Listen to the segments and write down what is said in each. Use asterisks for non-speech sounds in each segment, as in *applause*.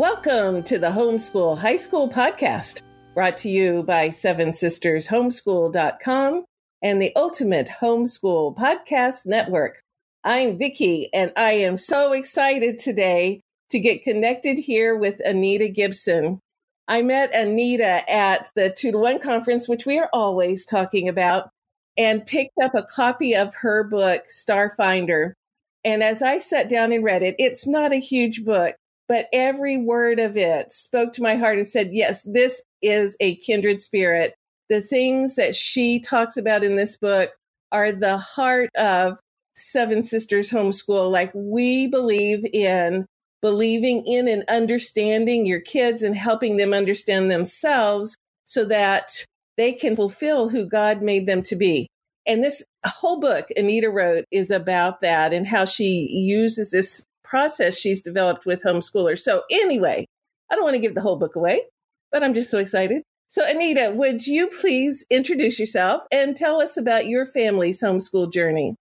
Welcome to the Homeschool High School Podcast, brought to you by Seven Sisters Homeschool.com and the Ultimate Homeschool Podcast Network. I'm Vicki, and I am so excited today to get connected here with Anita Gibson. I met Anita at the Two to One conference, which we are always talking about, and picked up a copy of her book, Starfinder. And as I sat down and read it, it's not a huge book, but every word of it spoke to my heart and said, yes, this is a kindred spirit. The things that she talks about in this book are the heart of Seven Sisters Homeschool. Like we believe in believing in and understanding your kids and helping them understand themselves so that they can fulfill who God made them to be. And this whole book Anita wrote is about that and how she uses this process she's developed with homeschoolers. So, anyway, I don't want to give the whole book away, but I'm just so excited. So, Anita, would you please introduce yourself and tell us about your family's homeschool journey?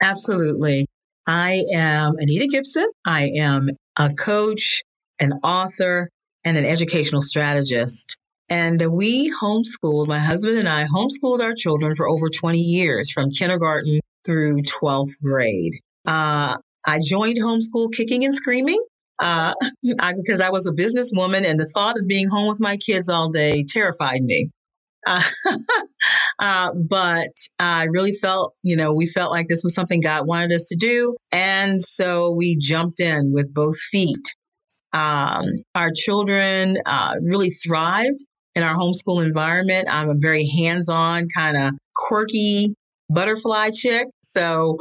Absolutely. I am Anita Gibson. I am a coach, an author, and an educational strategist. And we homeschooled, my husband and I homeschooled our children for over 20 years from kindergarten through 12th grade. Uh, I joined homeschool kicking and screaming uh, *laughs* I, because I was a businesswoman and the thought of being home with my kids all day terrified me. Uh, *laughs* uh, but I really felt, you know, we felt like this was something God wanted us to do. And so we jumped in with both feet. Um, our children uh, really thrived in our homeschool environment. I'm a very hands on, kind of quirky butterfly chick. So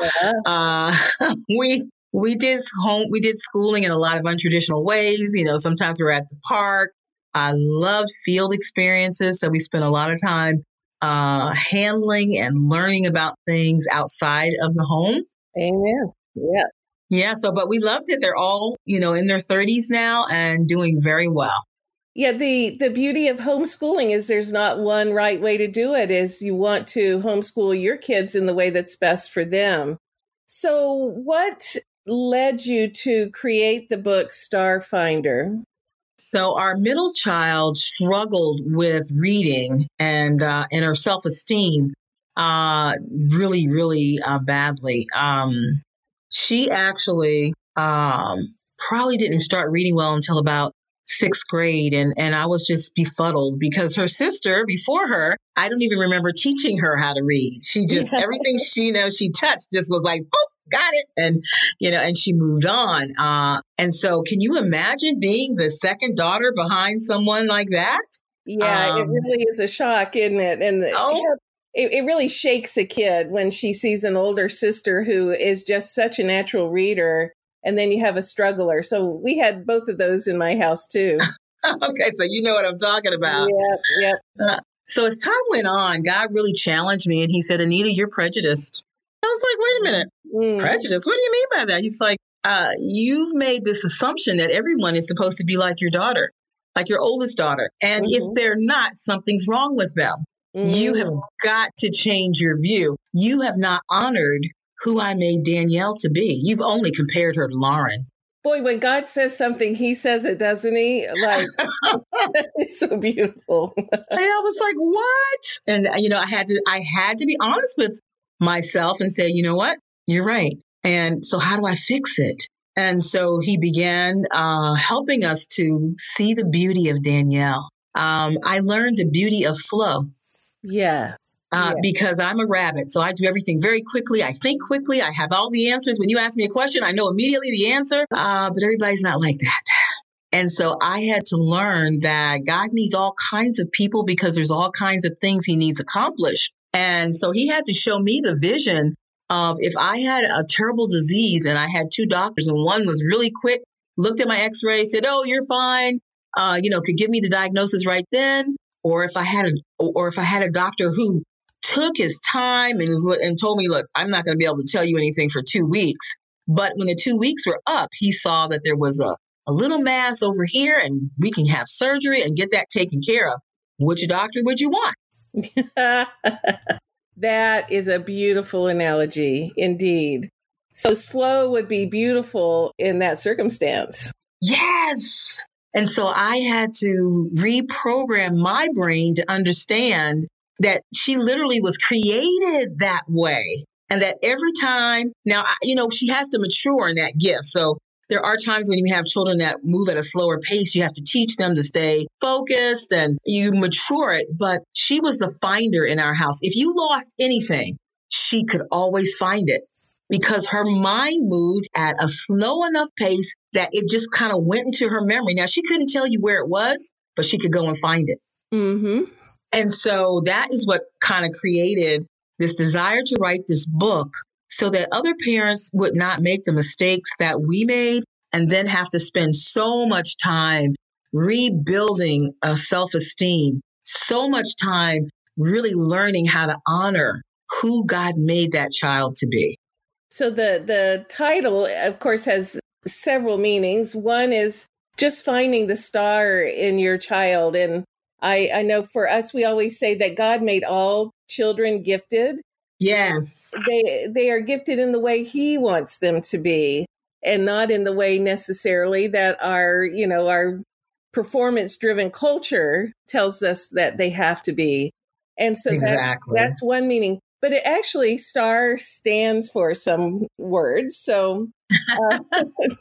uh, *laughs* we we did home we did schooling in a lot of untraditional ways you know sometimes we are at the park. I loved field experiences so we spent a lot of time uh, handling and learning about things outside of the home. Amen. Yeah. Yeah so but we loved it. They're all you know in their 30s now and doing very well yeah the the beauty of homeschooling is there's not one right way to do it is you want to homeschool your kids in the way that's best for them so what led you to create the book Starfinder? So our middle child struggled with reading and uh, and her self esteem uh, really really uh, badly. Um, she actually um, probably didn't start reading well until about sixth grade and and I was just befuddled because her sister before her I don't even remember teaching her how to read. She just everything she knows she touched just was like got it and you know and she moved on uh and so can you imagine being the second daughter behind someone like that yeah um, it really is a shock isn't it and the, oh. it, it really shakes a kid when she sees an older sister who is just such a natural reader and then you have a struggler. So we had both of those in my house too. *laughs* okay, so you know what I'm talking about. Yep, yep. Uh, so as time went on, God really challenged me and he said, Anita, you're prejudiced. I was like, wait a minute, mm. prejudice? What do you mean by that? He's like, uh, you've made this assumption that everyone is supposed to be like your daughter, like your oldest daughter. And mm-hmm. if they're not, something's wrong with them. Mm-hmm. You have mm. got to change your view. You have not honored who I made Danielle to be. You've only compared her to Lauren. Boy, when God says something, he says it, doesn't he? Like, *laughs* *laughs* it's so beautiful. and I was like, what? And, you know, I had to, I had to be honest with myself and say, you know what? You're right. And so how do I fix it? And so he began uh, helping us to see the beauty of Danielle. Um, I learned the beauty of slow. Yeah uh, yeah. because I'm a rabbit. So I do everything very quickly. I think quickly. I have all the answers. When you ask me a question, I know immediately the answer. Uh, but everybody's not like that. And so I had to learn that God needs all kinds of people because there's all kinds of things he needs accomplished. And so he had to show me the vision of if I had a terrible disease and I had two doctors and one was really quick, looked at my x-ray, said, oh, you're fine. Uh, you know, could give me the diagnosis right then. Or if I had a, or if I had a doctor who took his time and, was, and told me, look, I'm not going to be able to tell you anything for two weeks. But when the two weeks were up, he saw that there was a, a little mass over here and we can have surgery and get that taken care of. Which doctor would you want? *laughs* that is a beautiful analogy indeed. So slow would be beautiful in that circumstance. Yes. And so I had to reprogram my brain to understand that she literally was created that way. And that every time, now, you know, she has to mature in that gift. So there are times when you have children that move at a slower pace. You have to teach them to stay focused and you mature it. But she was the finder in our house. If you lost anything, she could always find it because her mind moved at a slow enough pace that it just kind of went into her memory. Now, she couldn't tell you where it was, but she could go and find it. Mm-hmm. And so that is what kind of created this desire to write this book so that other parents would not make the mistakes that we made and then have to spend so much time rebuilding a self esteem, so much time really learning how to honor who God made that child to be. So the the title of course has several meanings. One is just finding the star in your child and I I know for us we always say that God made all children gifted Yes. They they are gifted in the way he wants them to be and not in the way necessarily that our, you know, our performance driven culture tells us that they have to be. And so exactly. that, that's one meaning. But it actually star stands for some words. So uh, would,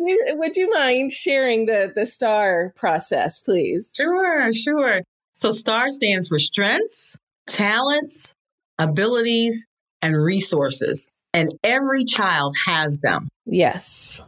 you, would you mind sharing the, the star process, please? Sure, sure. So STAR stands for strengths, talents, abilities, and resources. And every child has them. Yes.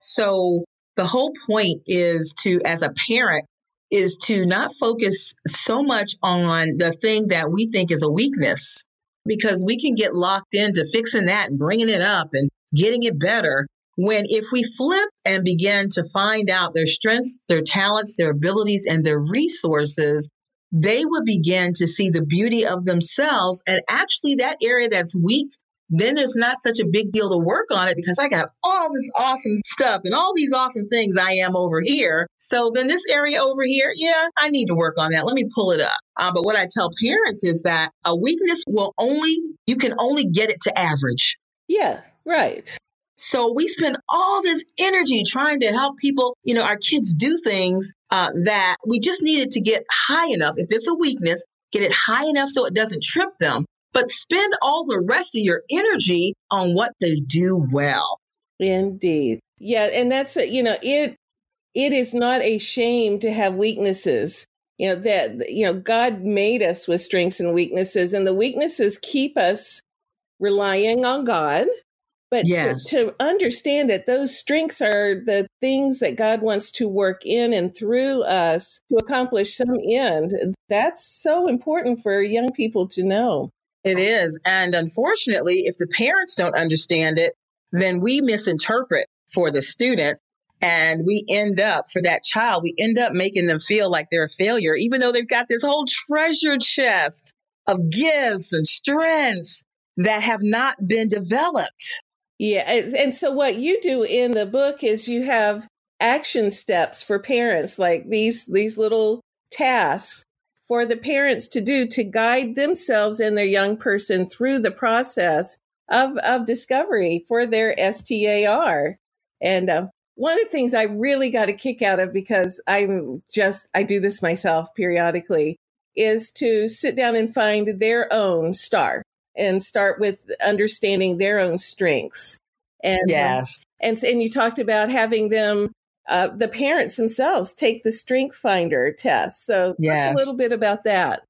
So the whole point is to, as a parent, is to not focus so much on the thing that we think is a weakness because we can get locked into fixing that and bringing it up and getting it better. When if we flip and begin to find out their strengths, their talents, their abilities, and their resources, they would begin to see the beauty of themselves. And actually, that area that's weak, then there's not such a big deal to work on it because I got all this awesome stuff and all these awesome things I am over here. So then this area over here, yeah, I need to work on that. Let me pull it up. Uh, but what I tell parents is that a weakness will only, you can only get it to average. Yeah, right. So we spend all this energy trying to help people, you know, our kids do things uh, that we just needed to get high enough. If it's a weakness, get it high enough so it doesn't trip them, but spend all the rest of your energy on what they do well. Indeed. Yeah. And that's, you know, it, it is not a shame to have weaknesses. You know, that, you know, God made us with strengths and weaknesses, and the weaknesses keep us relying on God but yes. to, to, understand that those strengths are the things that God wants to work in and through us to accomplish some end, that's so important for young people to know. It is. And unfortunately, if the parents don't understand it, then we misinterpret for the student. And we end up, for that child, we end up making them feel like they're a failure, even though they've got this whole treasure chest of gifts and strengths that have not been developed. Yeah. And so what you do in the book is you have action steps for parents, like these, these little tasks for the parents to do to guide themselves and their young person through the process of, of discovery for their STAR. And uh, one of the things I really got a kick out of because I'm just, I do this myself periodically is to sit down and find their own star and start with understanding their own strengths. And um, yes, and and you talked about having them, uh, the parents themselves, take the Strength Finder test. So yes. a little bit about that.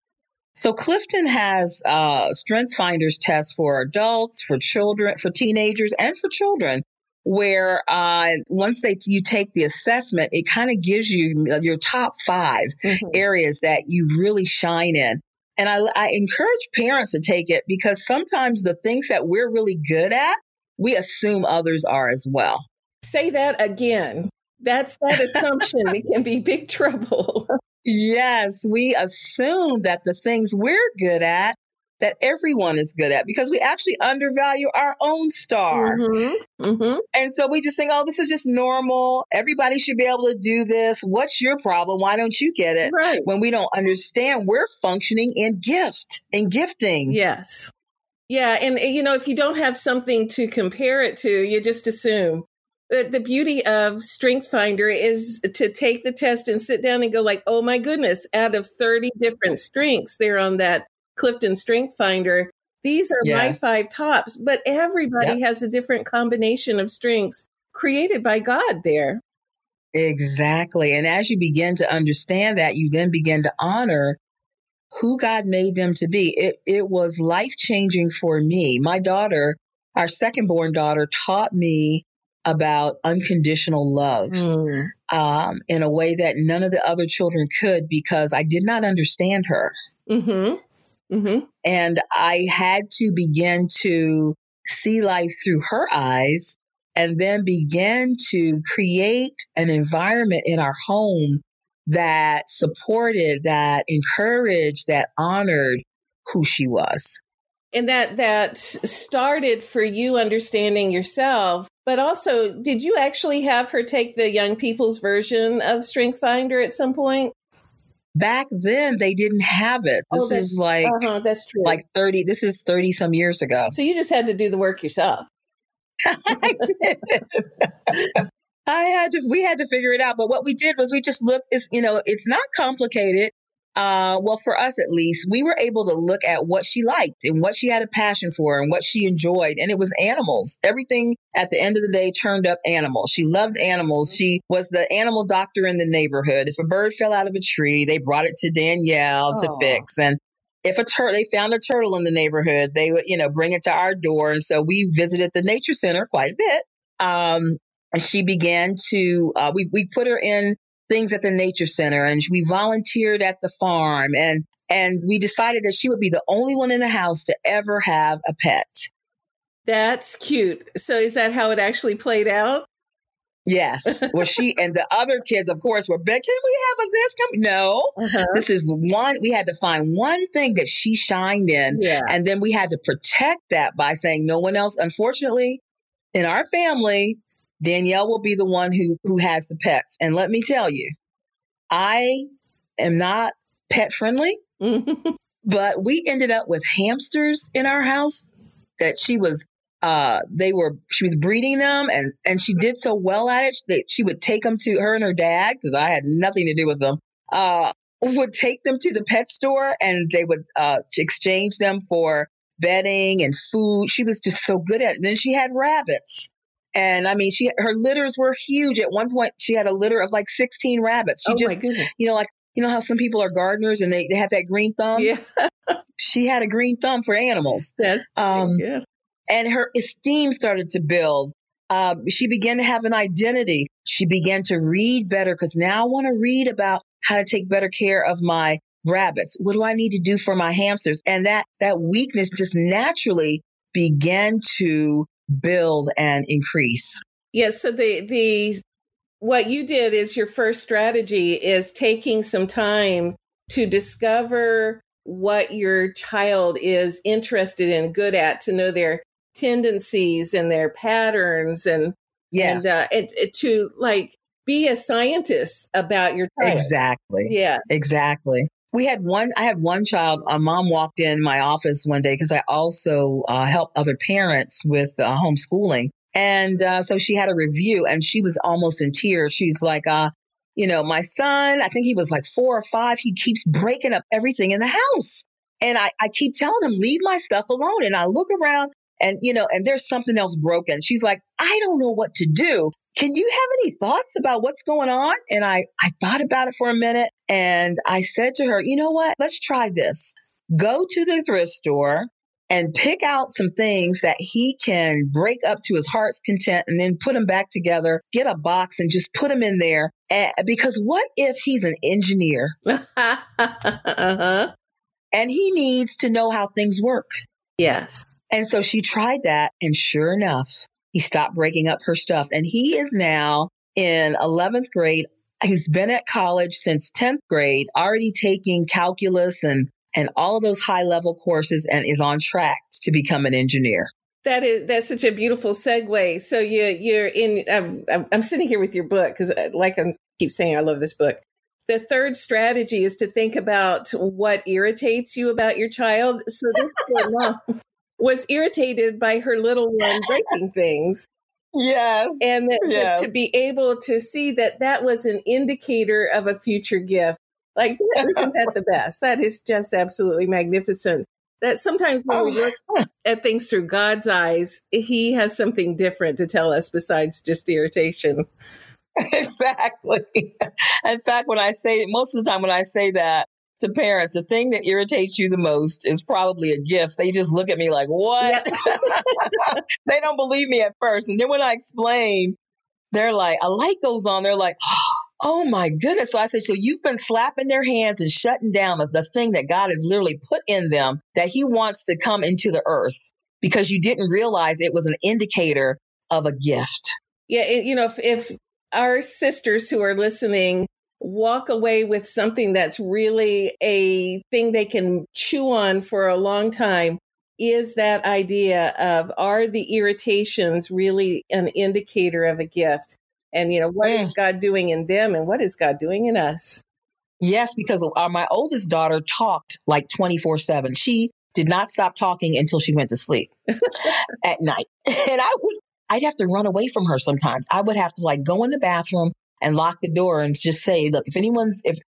So Clifton has uh, Strength Finders tests for adults, for children, for teenagers, and for children. Where uh, once they you take the assessment, it kind of gives you your top 5 mm-hmm. areas that you really shine in. And I, I encourage parents to take it because sometimes the things that we're really good at, we assume others are as well. Say that again. That's that assumption. it can be big *laughs* trouble. yes, we assume that the things we're good at that everyone is good at because we actually undervalue our own star. Mm-hmm. Mm-hmm. And so we just think, oh, this is just normal. Everybody should be able to do this. What's your problem? Why don't you get it? Right. When we don't understand, we're functioning in gift and gifting. Yes. Yeah. And, you know, if you don't have something to compare it to, you just assume. But the beauty of Strength Finder is to take the test and sit down and go like, oh my goodness, out of 30 different strengths there on that Clifton Strength Finder, these are yes. my five tops. But everybody yep. has a different combination of strengths created by God there. Exactly. And as you begin to understand that, you then begin to honor who God made them to be. It it was life changing for me. My daughter, our second born daughter, taught me about unconditional love mm. um, in a way that none of the other children could because I did not understand her. Mm-hmm. Mm-hmm. And I had to begin to see life through her eyes and then begin to create an environment in our home that supported, that encouraged, that honored who she was. And that that started for you understanding yourself, but also did you actually have her take the young people's version of Strength Finder at some point? Back then they didn't have it. This oh, is like uh-huh, that's true. Like 30 this is 30 some years ago. So you just had to do the work yourself. *laughs* I did. *laughs* I had to, we had to figure it out. But what we did was we just looked, it's, you know, it's not complicated. Uh, well, for us at least, we were able to look at what she liked and what she had a passion for and what she enjoyed. And it was animals. Everything at the end of the day turned up animals. She loved animals. She was the animal doctor in the neighborhood. If a bird fell out of a tree, they brought it to Danielle to fix. And if a turtle, they found a turtle in the neighborhood, they would, you know, bring it to our door. And so we visited the nature center quite a bit. Um, and she began to, uh, we, we put her in things at the nature center and we volunteered at the farm and, and we decided that she would be the only one in the house to ever have a pet. That's cute. So is that how it actually played out? Yes. *laughs* Well, she and the other kids, of course, were, can we have a this? Come? No. Uh-huh. This is one, we had to find one thing that she shined in. Yeah. And then we had to protect that by saying no one else. Unfortunately, in our family, Danielle will be the one who, who has the pets. And let me tell you, I am not pet friendly, *laughs* but we ended up with hamsters in our house that she was uh they were she was breeding them and and she did so well at it that she would take them to her and her dad because i had nothing to do with them uh would take them to the pet store and they would uh exchange them for bedding and food. She was just so good at it. Then she had rabbits and I mean, she her litters were huge. At one point, she had a litter of like 16 rabbits. She oh just, you know, like you know how some people are gardeners and they, they have that green thumb. Yeah. she had a green thumb for animals. That's um, good. And her esteem started to build. Uh, she began to have an identity. She began to read better because now I want to read about how to take better care of my rabbits. What do I need to do for my hamsters? And that that weakness just naturally began to build and increase. Yes. So the the what you did is your first strategy is taking some time to discover what your child is interested in, good at, to know their tendencies and their patterns, and yes, and, uh, and, and to like be a scientist about your child. Exactly. Yeah. Exactly we had one i had one child. A mom walked in my office one day because i also uh, help other parents with uh, homeschooling. And uh, so she had a review and she was almost in tears. She's like uh, you know my son i think he was like four or five he keeps breaking up everything in the house. And i, I keep telling him leave my stuff alone. And i look around and you know and there's something else broken. She's like i don't know what to do can you have any thoughts about what's going on? And I, I thought about it for a minute and I said to her, you know what? Let's try this. Go to the thrift store and pick out some things that he can break up to his heart's content and then put them back together, get a box and just put them in there. And, because what if he's an engineer? *laughs* uh-huh. And he needs to know how things work. Yes. And so she tried that. And sure enough, he stopped breaking up her stuff. And he is now in 11th grade. He's been at college since 10th grade, already taking calculus and, and all of those high level courses and is on track to become an engineer. That is that's such a beautiful segue. So you you're in. I'm, I'm sitting here with your book because, uh, like I keep saying, I love this book. The third strategy is to think about what irritates you about your child. So this mom *laughs* was irritated by her little one *laughs* breaking things. Yes. And that, yes. to be able to see that that was an indicator of a future gift. Like, *laughs* isn't that the best? That is just absolutely magnificent. That sometimes when we oh, look Oh. *laughs* at things through God's eyes, He has something different to tell us besides just irritation. exactly. In fact, when I say most of the time when I say that to parents, the thing that irritates you the most is probably a gift. They just look at me like, "What?" *laughs* they don't believe me at first, and then when I explain, they're like, a light goes on. They're like, *gasps* "Oh my goodness!" So I say, "So you've been slapping their hands and shutting down the, the thing that God has literally put in them that He wants to come into the earth because you didn't realize it was an indicator of a gift." Yeah, it- you know, if, if our sisters who are listening walk away with something that's really a thing they can chew on for a long time, is that idea of are the irritations really an indicator of a gift? And, you know, what is God doing in them and what is God doing in us? Yes, because uh, my oldest daughter talked like 24 7. She did not stop talking until she went to sleep at night. *laughs* And I would, I'd have to run away from her sometimes. I would have to like go in the bathroom and lock the door and just say, look, if anyone's, if,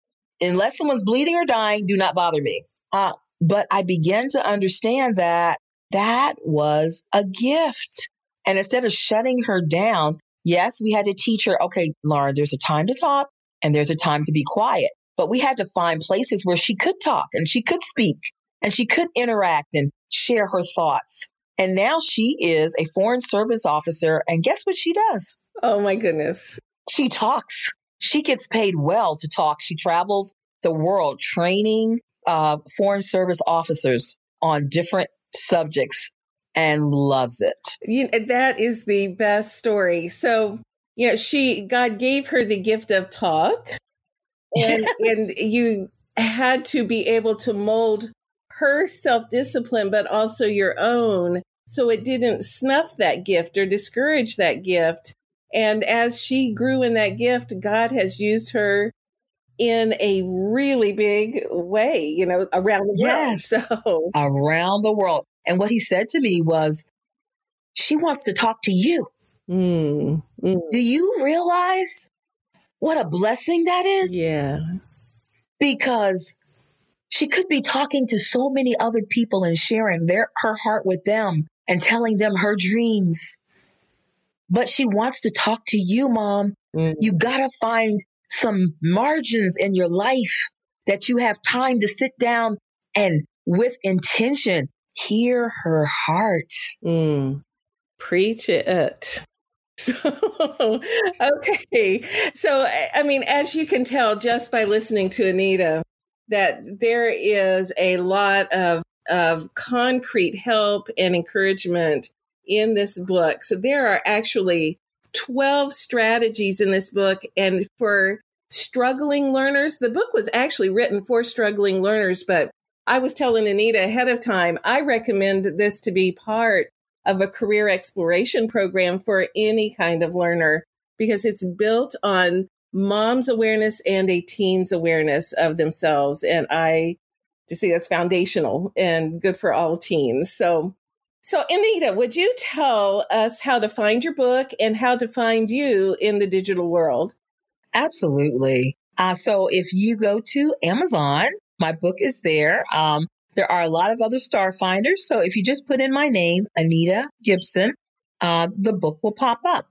unless someone's bleeding or dying, do not bother me. Uh, but I began to understand that that was a gift. And instead of shutting her down, yes, we had to teach her, okay, Lauren, there's a time to talk and there's a time to be quiet. But we had to find places where she could talk and she could speak and she could interact and share her thoughts. And now she is a foreign service officer. And guess what she does? Oh my goodness. She talks. She gets paid well to talk. She travels the world training uh, foreign service officers on different subjects and loves it. You know, that is the best story. So, you know, she, God gave her the gift of talk and, Yes. and you had to be able to mold her self discipline, but also your own. So it didn't snuff that gift or discourage that gift. And as she grew in that gift, God has used her in a really big way, you know, around the Yes. world. *laughs* So, around the world. And what he said to me was, she wants to talk to you. mm, mm, Do you realize what a blessing that is? yeah. Because she could be talking to so many other people and sharing their her heart with them and telling them her dreams. But she wants to talk to you, mom. Mm. You got to find some margins in your life that you have time to sit down and with intention hear her heart. Mm, preach it. *laughs* So, okay. So, I- I mean, as you can tell just by listening to Anita, that there is a lot of, of concrete help and encouragement in this book. So, there are actually 12 strategies in this book. And for struggling learners, the book was actually written for struggling learners, but I was telling Anita ahead of time, I recommend this to be part of a career exploration program for any kind of learner because it's built on mom's awareness and a teen's awareness of themselves. And I just see that's foundational and good for all teens. So, so Anita, would you tell us how to find your book and how to find you in the digital world? Absolutely. Uh, so if you go to Amazon, my book is there. Um, there are a lot of other star finders. So if you just put in my name, Anita Gibson, uh, the book will pop up.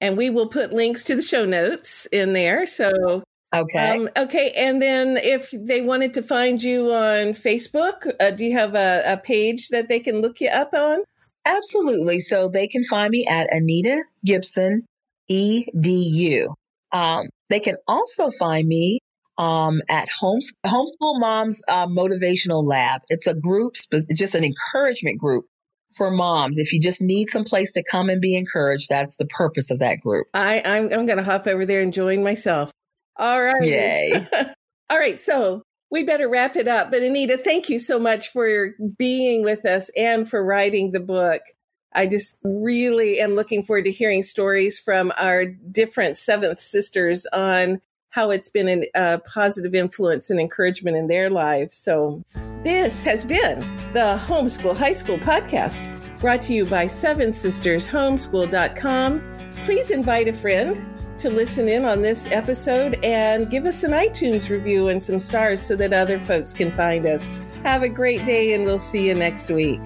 And we will put links to the show notes in there. So Okay. Um, okay, and then if they wanted to find you on Facebook, uh, do you have a, a page that they can look you up on? Absolutely. So they can find me at Anita Gibson EDU. Um, they can also find me um, at Homes- Homeschool Moms uh, Motivational Lab. It's a group, just an encouragement group for moms. If you just need some place to come and be encouraged, that's the purpose of that group. I, I'm, I'm going to hop over there and join myself. All right. Yay. *laughs* All right. So we better wrap it up. But Anita, thank you so much for being with us and for writing the book. I just really am looking forward to hearing stories from our different seventh sisters on how it's been a positive influence and encouragement in their lives. So, this has been the Homeschool High School Podcast, brought to you by Seven Sisters Homeschool.com please invite a friend to listen in on this episode and give us an iTunes review and some stars so that other folks can find us. Have a great day, and we'll see you next week.